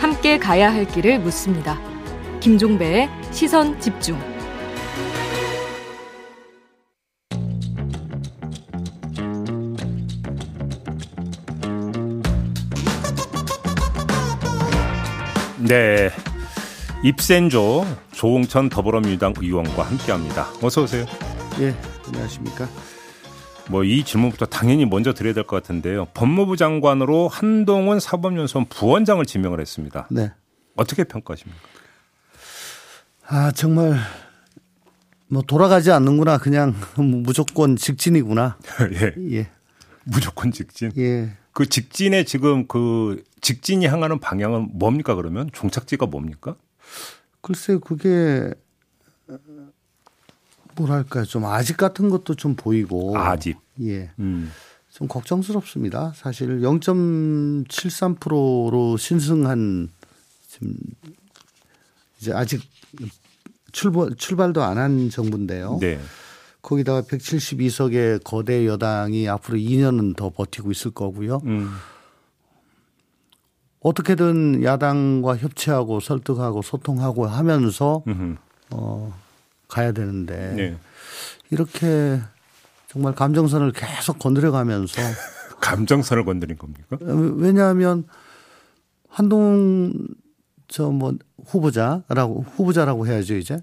함께 가야 할 길을 묻습니다. 김종배의 시선 집중. 네. 입센조 조홍천 더불어민주당 의원과 함께합니다. 어서 오세요. 예, 안녕하십니까. 뭐 이 질문부터 당연히 먼저 드려야 될 것 같은데요. 법무부 장관으로 한동훈 사법연수원 부원장을 지명을 했습니다. 네. 어떻게 평가하십니까? 아 정말 뭐 돌아가지 않는구나. 그냥 무조건 직진이구나. 예. 예, 무조건 직진. 예. 그 직진에 지금 그 직진이 향하는 방향은 뭡니까 그러면 종착지가 뭡니까? 글쎄 그게 뭐랄까 좀 아직 같은 것도 좀 보이고. 아직. 예. 음. 좀 걱정스럽습니다. 사실 0.73%로 신승한 지금 이제 아직 출발 출발도 안 한 정부인데요. 네. 거기다가 172석의 거대 여당이 앞으로 2년은 더 버티고 있을 거고요. 음. 어떻게든 야당과 협치하고 설득하고 소통하고 하면서 음흠. 어 가야 되는데 네. 이렇게 정말 감정선을 계속 건드려 가면서 감정선을 건드린 겁니까? 왜냐하면 한동 저 뭐 후보자라고 후보자라고 해야죠 이제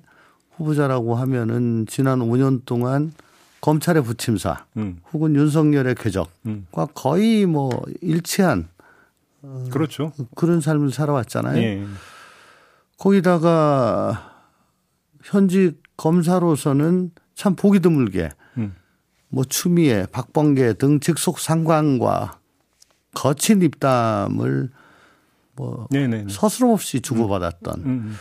후보자라고 하면은 지난 5년 동안 검찰의 부침사 음. 혹은 윤석열의 궤적과 음. 거의 뭐 일치한 그렇죠. 그런 삶을 살아왔잖아요. 예. 거기다가 현직 검사로서는 참 보기 드물게 음. 뭐 추미애, 박범계 등 직속 상관과 거친 입담을 뭐 네네. 서스럼없이 주고받았던 음.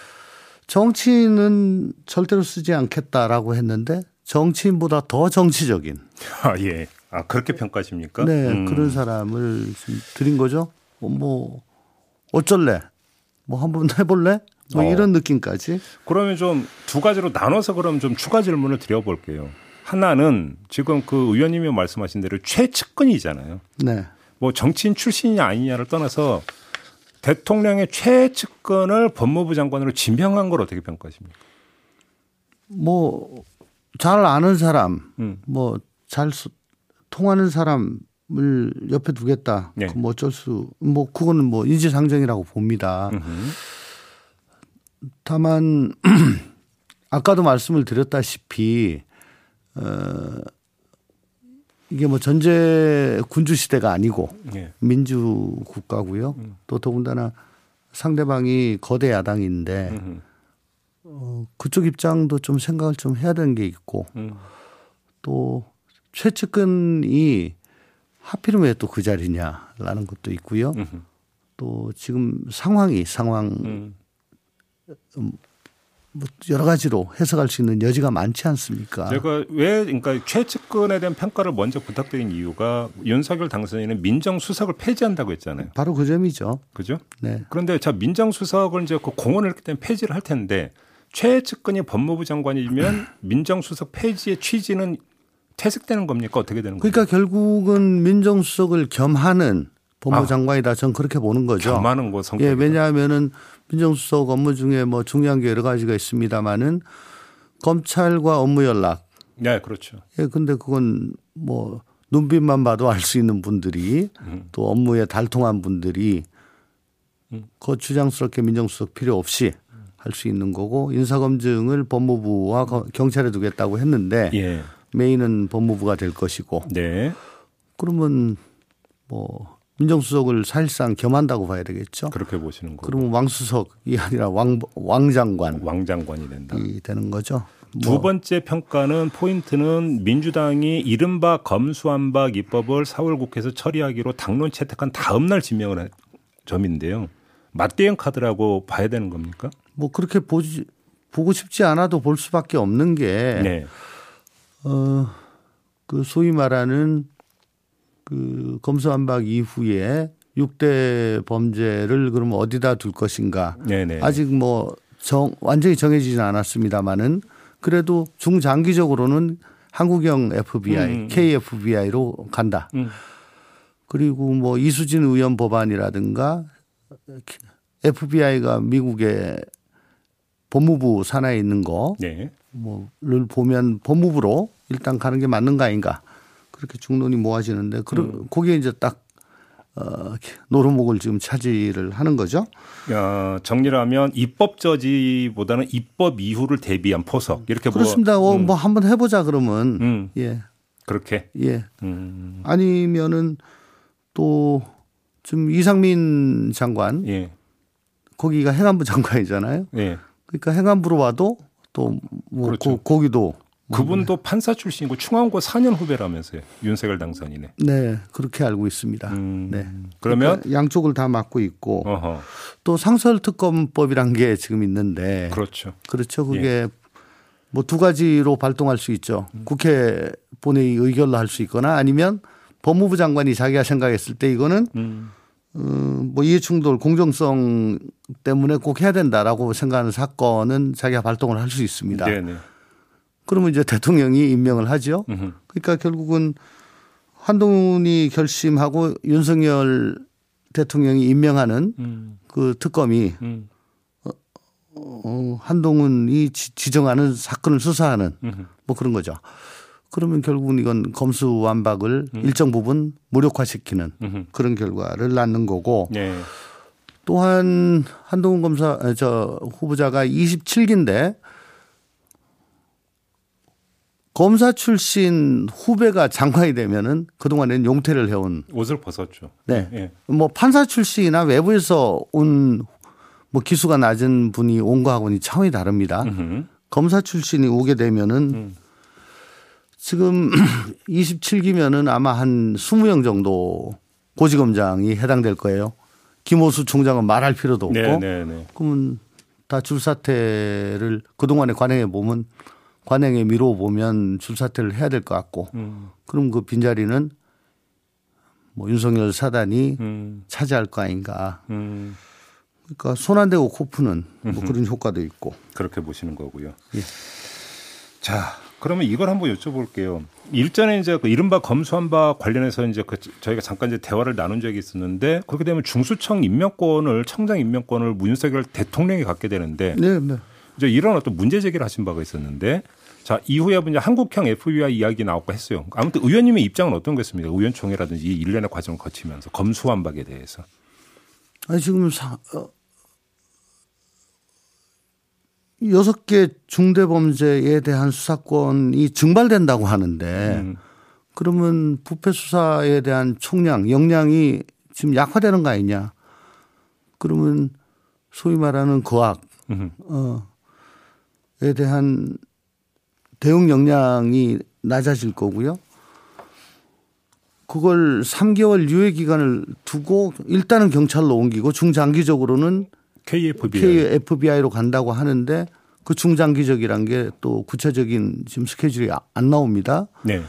정치인은 절대로 쓰지 않겠다라고 했는데 정치인보다 더 정치적인 아 예. 아 그렇게 평가하십니까? 네 음. 그런 사람을 좀 드린 거죠. 어, 뭐 어쩔래? 뭐 한번 해볼래? 뭐 어. 이런 느낌까지. 그러면 좀 두 가지로 나눠서 그럼 좀 추가 질문을 드려볼게요. 하나는 지금 그 의원님이 말씀하신 대로 최측근이잖아요. 네. 뭐 정치인 출신이 아니냐를 떠나서 대통령의 최측근을 법무부 장관으로 지명한 걸 어떻게 평가하십니까? 뭐 잘 아는 사람, 음. 뭐잘 통하는 사람을 옆에 두겠다. 네. 그뭐 어쩔 수, 뭐 그거는 뭐 인지상정이라고 봅니다. 음흠. 다만 아까도 말씀을 드렸다시피 어 이게 뭐 전제 군주 시대가 아니고 예. 민주 국가고요. 또 더군다나 상대방이 거대 야당인데 음흠. 어, 그쪽 입장도 좀 생각을 좀 해야 되는 게 있고 음. 또 최측근이 하필이면 왜 또 그 자리냐라는 것도 있고요. 음흠. 또 지금 상황이 상황 음. 뭐 여러 가지로 해석할 수 있는 여지가 많지 않습니까? 제가 왜 그러니까 최측근에 대한 평가를 먼저 부탁드린 이유가 윤석열 당선인은 민정수석을 폐지한다고 했잖아요. 바로 그 점이죠. 그죠? 네. 그런데 자 민정수석을 이제 그 공언을 했기 때문에 폐지를 할 텐데 최측근이 법무부 장관이면 민정수석 폐지의 취지는 퇴색되는 겁니까? 어떻게 되는 겁니까? 그러니까 결국은 민정수석을 겸하는 법무부 아. 장관이다. 저는 그렇게 보는 거죠. 거 성격. 예, 왜냐하면은 민정수석 업무 중에 뭐 중요한 게 여러 가지가 있습니다만은 검찰과 업무 연락. 네, 그렇죠. 예, 근데 그건 뭐 눈빛만 봐도 알 수 있는 분들이 음. 또 업무에 달통한 분들이 그 주장스럽게 민정수석 필요 없이 할수 있는 거고 인사검증을 법무부와 거- 경찰에 두겠다고 했는데 예. 메인은 법무부가 될 것이고 네. 그러면 뭐 민정수석을 사실상 겸한다고 봐야 되겠죠. 그렇게 보시는 거. 그러면 왕수석이 아니라 왕 왕장관이 왕장관이 된다. 되는 거죠. 두뭐 번째 평가는 포인트는 민주당이 이른바 검수완박 입법을 4월 국회에서 처리하기로 당론 채택한 다음 날 지명을 한 점인데요. 맞대응 카드라고 봐야 되는 겁니까? 뭐 그렇게 보지 보고 싶지 않아도 볼 수밖에 없는 게 네. 어, 그 소위 말하는 그 검수완박 이후에 6대 범죄를 그러면 어디다 둘 것인가. 네네. 아직 뭐 정, 완전히 정해지진 않았습니다만은 그래도 중장기적으로는 한국형 FBI, 음. KFBI로 간다. 음. 그리고 뭐 이수진 의원 법안이라든가 FBI가 미국의 법무부 산하에 있는 거 네. 뭐를 보면 법무부로 일단 가는 게 맞는가 아닌가 그렇게 중론이 모아지는데 그 음. 거기에 이제 딱 어, 노름목을 지금 차지를 하는 거죠. 어, 정리를 하면 입법 저지보다는 입법 이후를 대비한 포석 이렇게 그렇습니다. 뭐, 어, 뭐 한번 해보자 그러면 음, 예, 그렇게 예. 음, 아니면은 또 지금 이상민 장관 예, 거기가 행안부 장관이잖아요. 예. 그러니까 행안부로 와도 또뭐 그렇죠. 거기도 그분도 판사 출신이고 충암고 4년 후배라면서요. 윤석열 당선이네. 네 그렇게 알고 있습니다. 음, 네. 그러면 그러니까 양쪽을 다 맡고 있고 어허, 또 상설 특검법이란 게 지금 있는데 그렇죠. 그렇죠. 그게 뭐두 가지로 발동할 수 있죠. 국회 본회의 의결로 할 수 있거나 아니면 법무부 장관이 자기가 생각했을 때 이거는 음, 어, 뭐 이해충돌 공정성 때문에 꼭 해야 된다라고 생각하는 사건은 자기가 발동을 할 수 있습니다. 네네. 그러면 이제 대통령이 임명을 하죠. 그러니까 결국은 한동훈이 결심하고 윤석열 대통령이 임명하는 음, 그 특검이 음, 어, 한동훈이 지- 지정하는 사건을 수사하는 음흠. 뭐 그런 거죠. 그러면 결국은 이건 검수완박을 일정 부분 무력화시키는. 그런 결과를 낳는 거고 네. 또한 한동훈 검사 아, 저 후보자가 27기인데 검사 출신 후배가 장관이 되면은 그동안에는 용퇴를 해온 옷을 벗었죠. 네. 예. 뭐 판사 출신이나 외부에서 온 뭐 기수가 낮은 분이 온 거하고는 차원이 다릅니다. 음흠. 검사 출신이 오게 되면은 음. 지금 27기면은 아마 한 20명 정도 고지검장이 해당될 거예요. 김호수 총장은 말할 필요도 없고 네, 네, 네. 그러면 다 줄사퇴를 그동안에 관행해 보면 관행에 미뤄 보면 줄사퇴를 해야 될 것 같고 음, 그럼 그 빈자리는 뭐 윤석열 사단이 음, 차지할 거 아닌가. 음. 그러니까 손 안 대고 코 푸는 뭐 그런 효과도 있고. 그렇게 보시는 거고요. 예. 자, 그러면 이걸 한번 여쭤볼게요. 일전에 이제 그 이른바 검수한바 관련해서 이제 그 저희가 잠깐 이제 대화를 나눈 적이 있었는데 그렇게 되면 중수청 임명권을 청장 임명권을 문석열 대통령이 갖게 되는데 네, 네. 이제 이런 어떤 문제 제기를 하신 바가 있었는데 자 이후에 이제 한국형 FBI 이야기 나왔고 했어요. 아무튼 의원님의 입장은 어떤 거였습니까? 의원총회라든지 이 일련의 과정을 거치면서 검수완박에 대해서. 아니 지금 사, 어, 여섯 개 중대 범죄에 대한 수사권이 증발된다고 하는데 음. 그러면 부패 수사에 대한 총량, 역량이 지금 약화되는 거 아니냐? 그러면 소위 말하는 거악 음. 어에 대한 대응 역량이 낮아질 거고요. 그걸 3개월 유예 기간을 두고 일단은 경찰로 옮기고 중장기적으로는 KFBI. KFBI로 간다고 하는데 그 중장기적이란 게 또 구체적인 지금 스케줄이 아- 안 나옵니다. 네.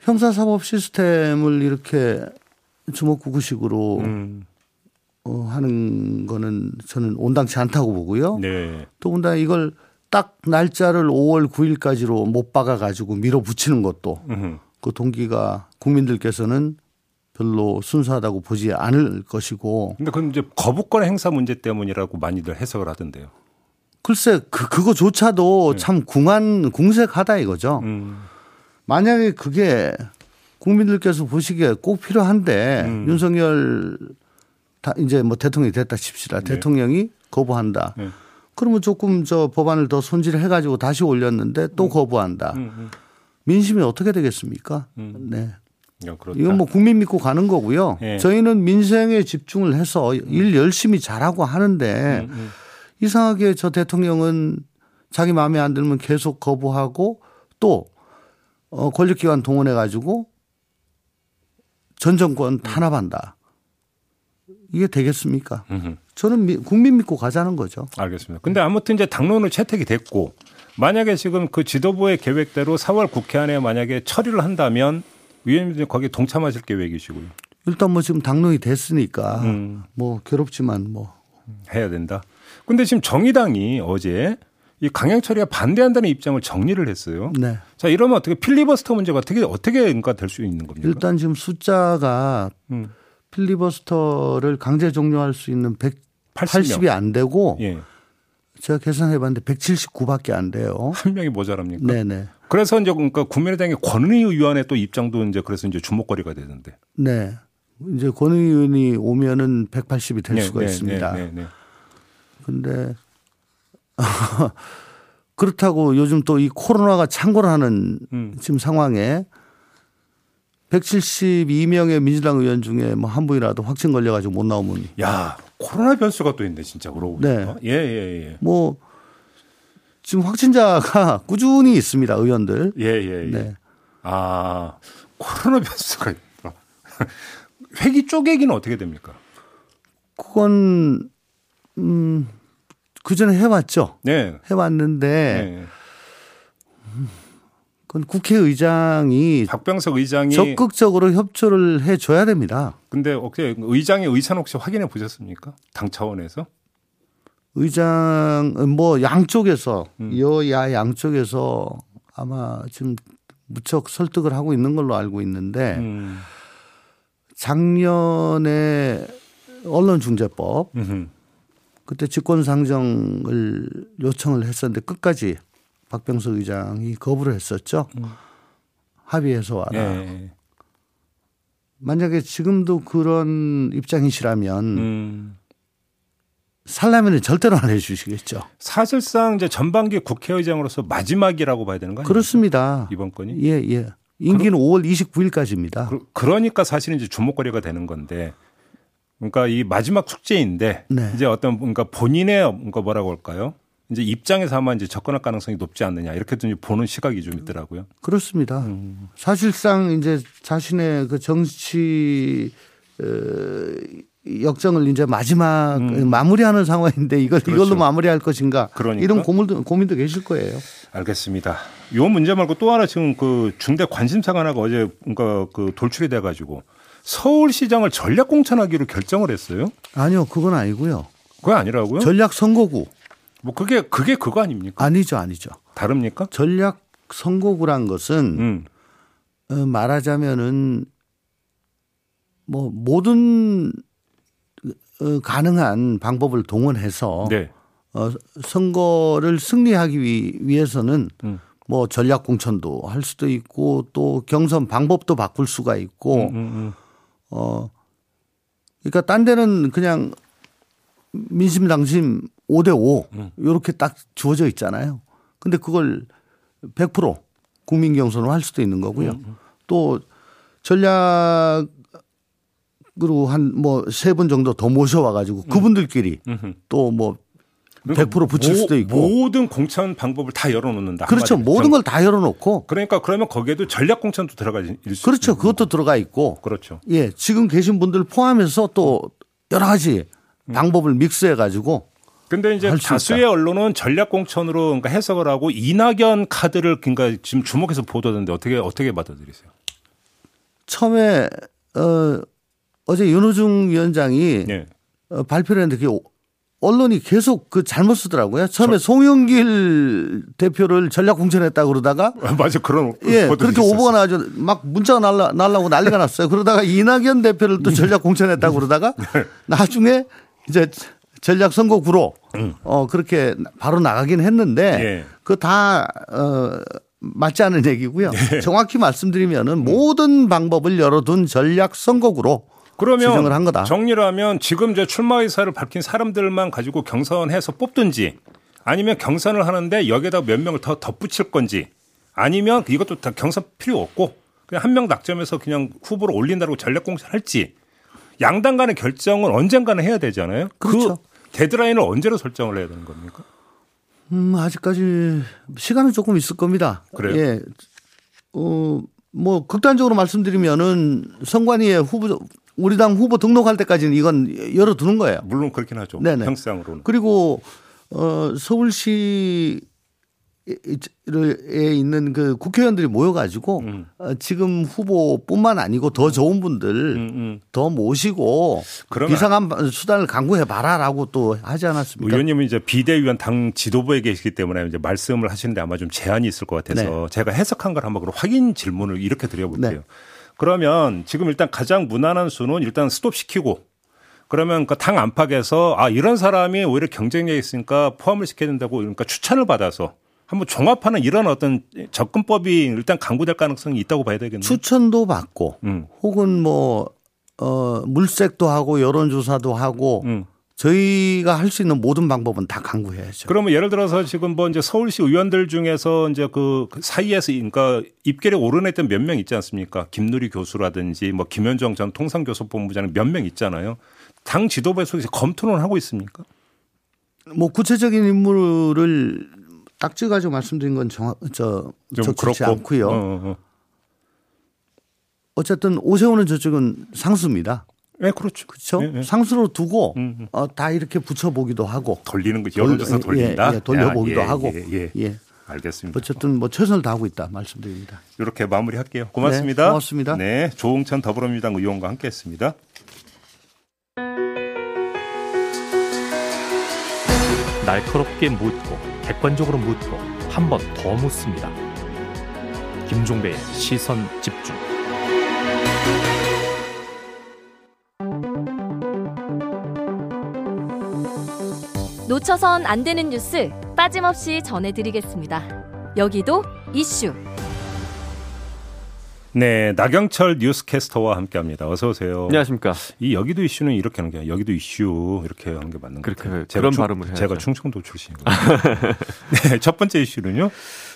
형사사법 시스템을 이렇게 주먹구구식으로 음. 어, 하는 거는 저는 온당치 않다고 보고요. 네. 더군다나 이걸 딱 날짜를 5월 9일까지로 못 박아 가지고 밀어붙이는 것도 음. 그 동기가 국민들께서는 별로 순수하다고 보지 않을 것이고 근데 그건 이제 거부권 행사 문제 때문이라고 많이들 해석을 하던데요. 글쎄 그 그거조차도 참 궁한 궁색하다 이거죠. 음. 만약에 그게 국민들께서 보시기에 꼭 필요한데 음. 윤석열 다 이제 뭐 대통령이 됐다 칩시다. 네. 대통령이 거부한다. 네. 그러면 조금 저 법안을 더 손질해 가지고 다시 올렸는데 또 거부한다. 음, 음. 민심이 어떻게 되겠습니까? 음. 네. 야, 그렇다. 이건 뭐 국민 믿고 가는 거고요. 예. 저희는 민생에 집중을 해서 일 열심히 잘하고 하는데 음, 음. 이상하게 저 대통령은 자기 마음에 안 들면 계속 거부하고 또 어, 권력기관 동원해 가지고 전 정권 탄압한다. 이게 되겠습니까? 음. 저는 미- 국민 믿고 가자는 거죠. 알겠습니다. 근데 아무튼 이제 당론을 채택이 됐고 만약에 지금 그 지도부의 계획대로 4월 국회 안에 만약에 처리를 한다면 위원님들 거기에 동참하실 계획이시고요. 일단 뭐 지금 당론이 됐으니까 음. 뭐 괴롭지만 뭐 해야 된다. 근데 지금 정의당이 어제 이 강행철이가 반대한다는 입장을 정리를 했어요. 네. 자 이러면 어떻게 필리버스터 문제가 어떻게 어떻게 그러니까 될수 있는 겁니까? 일단 지금 숫자가 음. 필리버스터를 강제 종료할 수 있는 180이 안 되고 예. 제가 계산해 봤는데 179밖에 안 돼요. 한 명이 모자랍니까? 네네. 그래서 이제 그러니까 국민의당의 권은희 의원의 또 입장도 이제 그래서 이제 주목거리가 되는데. 네. 이제 권은희 의원이 오면은 180이 될 네, 수가 네, 있습니다. 네, 네, 네. 근데 그렇다고 요즘 또 이 코로나가 창궐하는 음. 지금 상황에 172명의 민주당 의원 중에 뭐 한 분이라도 확진 걸려가지고 못 나오면 야 코로나 변수가 또 있네 진짜 그러고 네. 보니까. 예, 예, 예. 뭐 지금 확진자가 꾸준히 있습니다 의원들. 예, 예, 예. 네. 아 코로나 변수가 있다. 회기 쪼개기는 어떻게 됩니까? 그건 음 그 전에 해왔죠. 네. 해왔는데 네. 그건 국회의장이 박병석 의장이 적극적으로 협조를 해줘야 됩니다. 근데 혹시 의장의 의사는 혹시 확인해 보셨습니까? 당 차원에서? 의장 뭐 양쪽에서 음. 여야 양쪽에서 아마 지금 무척 설득을 하고 있는 걸로 알고 있는데 음. 작년에 언론중재법 음흠. 그때 직권상정을 요청을 했었는데 끝까지 박병석 의장이 거부를 했었죠. 합의해서 와라. 예. 만약에 지금도 그런 입장이시라면 음. 살라면은 절대로 안 해주시겠죠. 사실상 이제 전반기 국회의장으로서 마지막이라고 봐야 되는 거 아니에요? 그렇습니다. 이번 건이? 예, 예. 임기는 5월 29일까지입니다. 그- 그러니까 사실은 이제 주목거리가 되는 건데, 그러니까 이 마지막 숙제인데 네. 이제 어떤 그러니까 본인의 뭔가 뭐라고 할까요? 이제 입장에서 아마 이제 접근할 가능성이 높지 않느냐 이렇게 좀 보는 시각이 좀 있더라고요. 그렇습니다. 음. 사실상 이제 자신의 그 정치 어, 역정을 이제 마지막 마무리하는 상황인데 이걸 음. 그렇죠. 이걸로 마무리할 것인가 그러니까. 이런 고민도 고민도 계실 거예요. 알겠습니다. 요 문제 말고 또 하나 지금 그 중대 관심사가 하나가 어제 그러니까 그 돌출이 돼 가지고 서울시장을 전략 공천하기로 결정을 했어요. 아니요, 그건 아니고요. 그거 아니라고요? 전략 선거구 뭐 그게 그게 그거 아닙니까? 아니죠, 아니죠. 다릅니까? 전략 선거구란 것은 음. 어, 말하자면은 뭐 모든 어, 가능한 방법을 동원해서 네. 어, 선거를 승리하기 위- 위해서는 음. 뭐 전략 공천도 할 수도 있고 또 경선 방법도 바꿀 수가 있고 음, 음. 어 그러니까 딴 데는 그냥 민심 당심 5대 5 음. 이렇게 딱 주어져 있잖아요. 근데 그걸 100% 국민 경선으로 할 수도 있는 거고요. 음, 또 전략으로 한 뭐 세 분 정도 더 모셔와 가지고 그분들끼리 음흠. 또뭐 그러니까 100% 붙일 모- 수도 있고 모든 공천 방법을 다 열어놓는다. 그렇죠. 모든 정- 걸다 열어놓고 그러니까 그러면 거기에도 전략 공천도 들어가 있을 수 그렇죠. 그것도 들어가 있고 그렇죠. 예 지금 계신 분들 포함해서 또 여러 가지 방법을 믹스해 가지고 근데 이제 다수의 언론은 전략 공천으로 그러니까 해석을 하고 이낙연 카드를 그러니까 지금 주목해서 보도하는데 어떻게 어떻게 받아들이세요? 처음에 어 어제 윤호중 위원장이 네. 어, 발표를 했는데 그게 언론이 계속 그 잘못 쓰더라고요. 처음에 송영길 대표를 전략 공천했다 그러다가 맞아 그런 예, 그렇게 있었어요. 오보가 나죠. 막 문자가 날라, 날라고 난리가 났어요. 그러다가 이낙연 대표를 또 전략 공천했다 그러다가 네. 나중에 이제 전략 선거구로 어, 그렇게 바로 나가긴 했는데 음. 예. 그거 다, 어, 맞지 않은 얘기고요. 네. 정확히 음. 말씀드리면은 모든 방법을 열어둔 전략 선거구로 그러면 지정을 한 거다. 정리를 하면 지금 이제 출마 의사를 밝힌 사람들만 가지고 경선해서 뽑든지 아니면 경선을 하는데 여기에다 몇 명을 더 덧붙일 건지 아니면 이것도 다 경선 필요 없고 그냥 한 명 낙점해서 그냥 후보로 올린다고 전략 공천할지 양당 간의 결정은 언젠가는 해야 되잖아요. 그렇죠. 그 데드라인을 언제로 설정을 해야 되는 겁니까? 음, 아직까지 시간은 조금 있을 겁니다. 그래요? 예. 어, 뭐 극단적으로 말씀드리면은 선관위에 후보 우리 당 후보 등록할 때까지는 이건 열어두는 거예요. 물론 그렇긴 하죠. 네네. 형상으로는. 그리고 어 서울시 에 있는 그 국회의원들이 모여가지고 음. 어, 지금 후보뿐만 아니고 더 좋은 분들 음, 음. 더 모시고 비상한 수단을 강구해 봐라라고 또 하지 않았습니까? 의원님은 이제 비대위원 당 지도부에 계시기 때문에 이제 말씀을 하시는데 아마 좀 제한이 있을 것 같아서 네. 제가 해석한 걸 한번 확인 질문을 이렇게 드려볼게요. 네. 그러면 지금 일단 가장 무난한 수는 일단 스톱 시키고 그러면 그 당 안팎에서 아 이런 사람이 오히려 경쟁력이 있으니까 포함을 시켜야 된다고 그러니까 추천을 받아서 한번 종합하는 이런 어떤 접근법이 일단 강구될 가능성이 있다고 봐야 되겠네요. 추천도 받고 음. 혹은 뭐 어, 물색도 하고 여론조사도 하고 음. 저희가 할 수 있는 모든 방법은 다 강구해야죠. 그러면 예를 들어서 지금 뭐 이제 서울시 의원들 중에서 이제 그 사이에서 그러니까 입결에 오르냈던 몇 명 있지 않습니까? 김누리 교수라든지 뭐 김현정 전 통상교섭본부장은 몇 명 있잖아요. 당 지도부에서 검토는 하고 있습니까? 뭐 구체적인 인물을 딱지 가지고 말씀드린 건 정확 저 적절치 않고요. 어, 어, 어. 어 쨌든 오세훈은 저쪽은 상수입니다. 네, 그렇죠. 그렇죠. 네, 네. 상수로 두고 음, 음. 어, 다 이렇게 붙여보기도 하고 돌리는 거 여론조사 돌, 돌린다. 예, 예, 돌려보기도 야, 예, 하고 예, 예, 예. 알겠습니다. 어쨌든 뭐 최선을 다하고 있다 말씀드립니다. 이렇게 마무리할게요. 고맙습니다. 네, 고맙습니다. 네, 조홍천 더불어민주당 의원과 함께했습니다. 날카롭게 묻고 객관적으로 묻고 한 번 더 묻습니다. 김종배의 시선 집중. 놓쳐선 안 되는 뉴스 빠짐없이 전해드리겠습니다. 여기도 이슈. 네, 나경철 뉴스캐스터와 함께합니다. 어서 오세요. 안녕하십니까. 이 여기도 이슈는 이렇게 하는 게 여기도 이슈 이렇게 하는 게 맞는 거예요. 그렇게 그런 충, 발음을 해야죠. 제가 충청도 출신이거든요. 네, 첫 번째 이슈는요.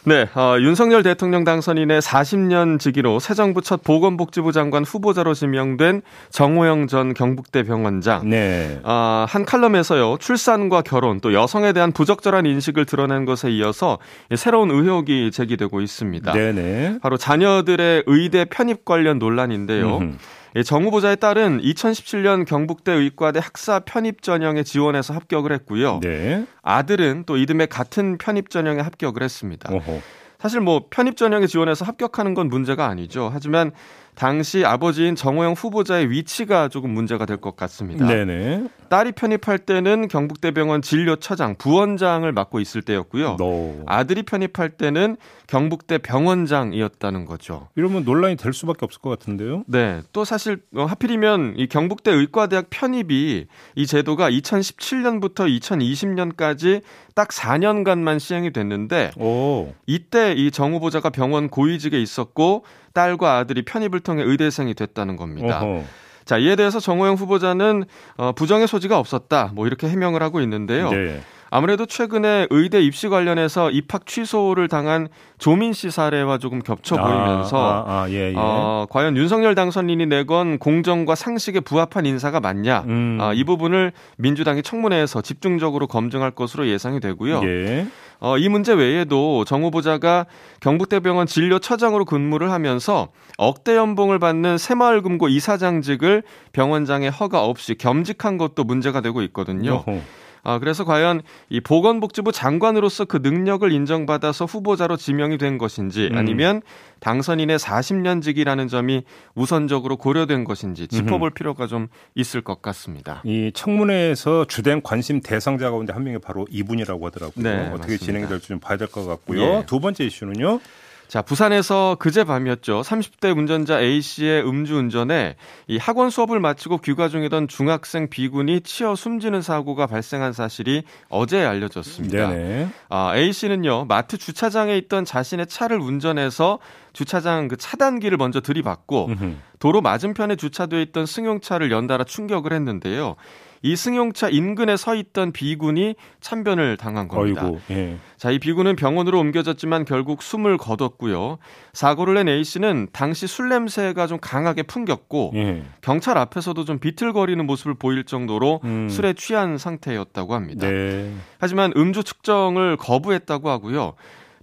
네, 어, 윤석열 대통령 당선인의 40년 직위로 새 정부 첫 보건복지부 장관 후보자로 지명된 정호영 전 경북대 병원장. 네. 어, 한 칼럼에서요, 출산과 결혼 또 여성에 대한 부적절한 인식을 드러낸 것에 이어서 새로운 의혹이 제기되고 있습니다. 네네. 바로 자녀들의 의대 편입 관련 논란인데요. 음흠. 예, 정 후보자에 따른 2017년 경북대 의과대 학사 편입 전형에 지원해서 합격을 했고요. 네. 아들은 또 이듬해 같은 편입 전형에 합격을 했습니다. 어허. 사실 뭐 편입 전형에 지원해서 합격하는 건 문제가 아니죠. 하지만 당시 아버지인 정호영 후보자의 위치가 조금 문제가 될 것 같습니다. 네네. 딸이 편입할 때는 경북대병원 진료처장, 부원장을 맡고 있을 때였고요. 너. 아들이 편입할 때는 경북대 병원장이었다는 거죠. 이러면 논란이 될 수밖에 없을 것 같은데요. 네. 또 사실 어, 하필이면 이 경북대 의과대학 편입이 이 제도가 2017년부터 2020년까지 딱 4년간만 시행이 됐는데 오. 이때 이 정 후보자가 병원 고위직에 있었고 딸과 아들이 편입을 통해 의대생이 됐다는 겁니다. 어허. 자, 이에 대해서 정호영 후보자는 어, 부정의 소지가 없었다. 뭐 이렇게 해명을 하고 있는데요. 네. 아무래도 최근에 의대 입시 관련해서 입학 취소를 당한 조민 씨 사례와 조금 겹쳐 아, 보이면서 아, 아, 아, 예, 예. 어, 과연 윤석열 당선인이 내건 공정과 상식에 부합한 인사가 맞냐 음. 아, 이 부분을 민주당이 청문회에서 집중적으로 검증할 것으로 예상이 되고요. 예. 어, 이 문제 외에도 정 후보자가 경북대병원 진료처장으로 근무를 하면서 억대 연봉을 받는 새마을금고 이사장직을 병원장의 허가 없이 겸직한 것도 문제가 되고 있거든요. 어허. 아, 그래서 과연 이 보건복지부 장관으로서 그 능력을 인정받아서 후보자로 지명이 된 것인지 음. 아니면 당선인의 40년 직이라는 점이 우선적으로 고려된 것인지 짚어볼 음. 필요가 좀 있을 것 같습니다. 이 청문회에서 주된 관심 대상자 가운데 한 명이 바로 이분이라고 하더라고요. 네, 어떻게 맞습니다. 진행이 될지 좀 봐야 될 것 같고요. 예. 두 번째 이슈는요. 자, 부산에서 그제 밤이었죠. 30대 운전자 A씨의 음주운전에 이 학원 수업을 마치고 귀가 중이던 중학생 B군이 치어 숨지는 사고가 발생한 사실이 어제 알려졌습니다. 네네. 아, A씨는요, 마트 주차장에 있던 자신의 차를 운전해서 주차장 그 차단기를 먼저 들이받고 도로 맞은편에 주차되어 있던 승용차를 연달아 충격을 했는데요. 이 승용차 인근에 서 있던 비군이 참변을 당한 겁니다. 어이구, 예. 자, 이 비군은 병원으로 옮겨졌지만 결국 숨을 거뒀고요. 사고를 낸 A 씨는 당시 술 냄새가 좀 강하게 풍겼고 예. 경찰 앞에서도 좀 비틀거리는 모습을 보일 정도로 음. 술에 취한 상태였다고 합니다. 네. 하지만 음주 측정을 거부했다고 하고요.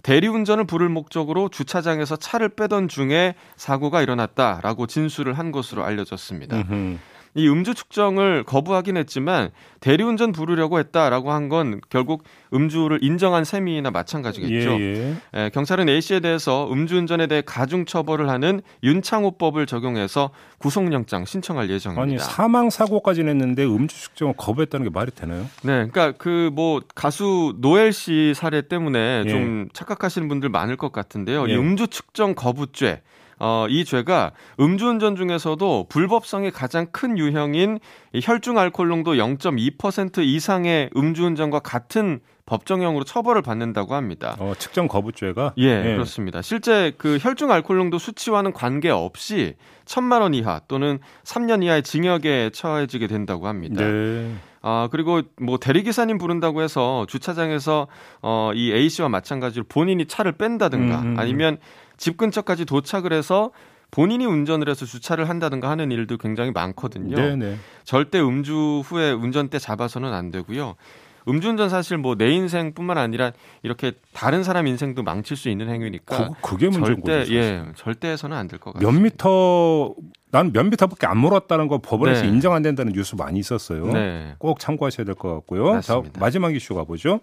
대리운전을 부를 목적으로 주차장에서 차를 빼던 중에 사고가 일어났다라고 진술을 한 것으로 알려졌습니다. 음흠. 이 음주 측정을 거부하긴 했지만 대리운전 부르려고 했다라고 한 건 결국 음주를 인정한 셈이나 마찬가지겠죠. 예, 예. 예, 경찰은 A 씨에 대해서 음주운전에 대해 가중 처벌을 하는 윤창호법을 적용해서 구속영장 신청할 예정입니다. 아니 사망 사고까지 냈는데 음주 측정을 거부했다는 게 말이 되나요? 네, 그러니까 그 뭐 가수 노엘 씨 사례 때문에 예. 좀 착각하시는 분들 많을 것 같은데요. 예. 음주 측정 거부죄 어, 이 죄가 음주운전 중에서도 불법성이 가장 큰 유형인 혈중 알코올 농도 0.2% 이상의 음주운전과 같은 법정형으로 처벌을 받는다고 합니다. 어, 측정 거부죄가? 예, 예, 그렇습니다. 실제 그 혈중 알코올 농도 수치와는 관계없이 천만 원 이하 또는 3년 이하의 징역에 처해지게 된다고 합니다. 네. 아, 그리고 뭐 대리기사님 부른다고 해서 주차장에서 어, 이 A씨와 마찬가지로 본인이 차를 뺀다든가 음, 음, 음. 아니면 집 근처까지 도착을 해서 본인이 운전을 해서 주차를 한다든가 하는 일도 굉장히 많거든요. 네네. 절대 음주 후에 운전대 잡아서는 안 되고요. 음주운전 사실 뭐 내 인생뿐만 아니라 이렇게 다른 사람 인생도 망칠 수 있는 행위니까 그, 게 문제인 절대 거죠, 예 절대 해서는 안 될 것 같아요. 몇 미터 난 몇 미터밖에 안 몰았다는 거 법원에서 네. 인정 안 된다는 뉴스 많이 있었어요. 네. 꼭 참고하셔야 될 것 같고요. 맞습니다. 자, 마지막 이슈 가보죠.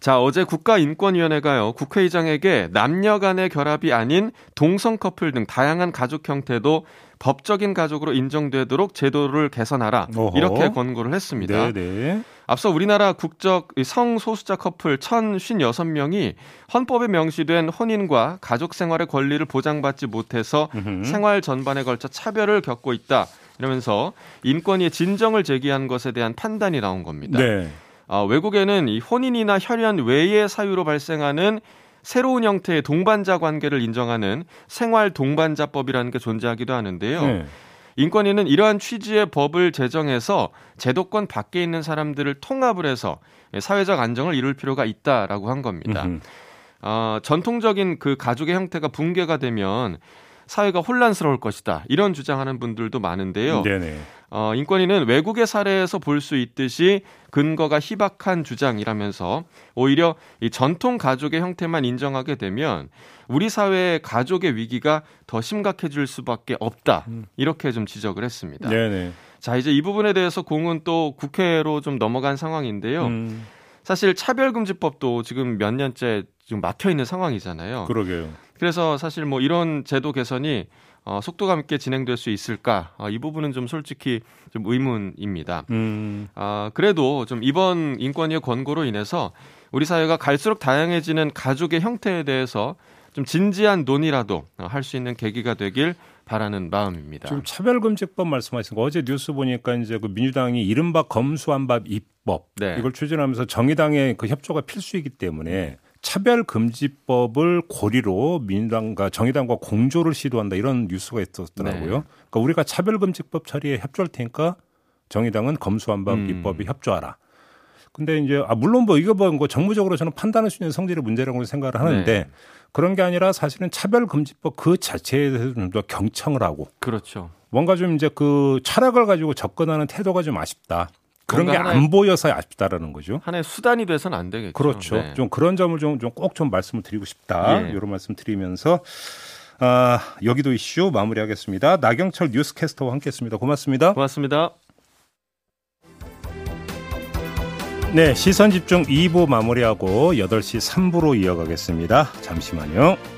자, 어제 국가인권위원회가요, 국회의장에게 남녀 간의 결합이 아닌 동성 커플 등 다양한 가족 형태도 법적인 가족으로 인정되도록 제도를 개선하라. 어허. 이렇게 권고를 했습니다. 네네. 앞서 우리나라 국적 성소수자 커플 1,056명이 헌법에 명시된 혼인과 가족 생활의 권리를 보장받지 못해서 으흠. 생활 전반에 걸쳐 차별을 겪고 있다. 이러면서 인권위에 진정을 제기한 것에 대한 판단이 나온 겁니다. 네. 어, 외국에는 이 혼인이나 혈연 외의 사유로 발생하는 새로운 형태의 동반자 관계를 인정하는 생활 동반자법이라는 게 존재하기도 하는데요. 네. 인권위는 이러한 취지의 법을 제정해서 제도권 밖에 있는 사람들을 통합을 해서 사회적 안정을 이룰 필요가 있다라고 한 겁니다. 어, 전통적인 그 가족의 형태가 붕괴가 되면 사회가 혼란스러울 것이다. 이런 주장하는 분들도 많은데요. 네네. 어, 인권위는 외국의 사례에서 볼 수 있듯이 근거가 희박한 주장이라면서 오히려 이 전통 가족의 형태만 인정하게 되면 우리 사회의 가족의 위기가 더 심각해질 수밖에 없다. 음. 이렇게 좀 지적을 했습니다. 네네. 자, 이제 이 부분에 대해서 공은 또 국회로 좀 넘어간 상황인데요. 음. 사실 차별금지법도 지금 몇 년째 지금 막혀 있는 상황이잖아요. 그러게요. 그래서 사실 뭐 이런 제도 개선이 어, 속도감 있게 진행될 수 있을까? 어, 이 부분은 좀 솔직히 좀 의문입니다. 음. 어, 그래도 좀 이번 인권위의 권고로 인해서 우리 사회가 갈수록 다양해지는 가족의 형태에 대해서 좀 진지한 논의라도 할 수 있는 계기가 되길 바라는 마음입니다. 지금 차별금지법 말씀하신 거 어제 뉴스 보니까 이제 그 민주당이 이른바 검수한밥 입법 네. 이걸 추진하면서 정의당의 그 협조가 필수이기 때문에 차별금지법을 고리로 민주당과 정의당과 공조를 시도한다 이런 뉴스가 있었더라고요. 네. 그러니까 우리가 차별금지법 처리에 협조할 테니까 정의당은 검수한박 음. 입법에 협조하라. 근데 이제 아 물론 뭐 이거 뭐 정무적으로 저는 판단할 수 있는 성질의 문제라고 생각을 하는데 네. 그런 게 아니라 사실은 차별금지법 그 자체에 대해서 좀 더 경청을 하고 그렇죠. 뭔가 좀 이제 그 철학을 가지고 접근하는 태도가 좀 아쉽다. 그런 게 안 보여서 아쉽다라는 거죠. 하나의 수단이 돼서는 안 되겠죠. 그렇죠. 네. 좀 그런 점을 좀 꼭좀 좀 말씀을 드리고 싶다. 예. 이런 말씀 드리면서 아, 여기도 이슈 마무리하겠습니다. 나경철 뉴스캐스터와 함께했습니다. 고맙습니다. 고맙습니다. 네, 시선 집중 2부 마무리하고 8시 3부로 이어가겠습니다. 잠시만요.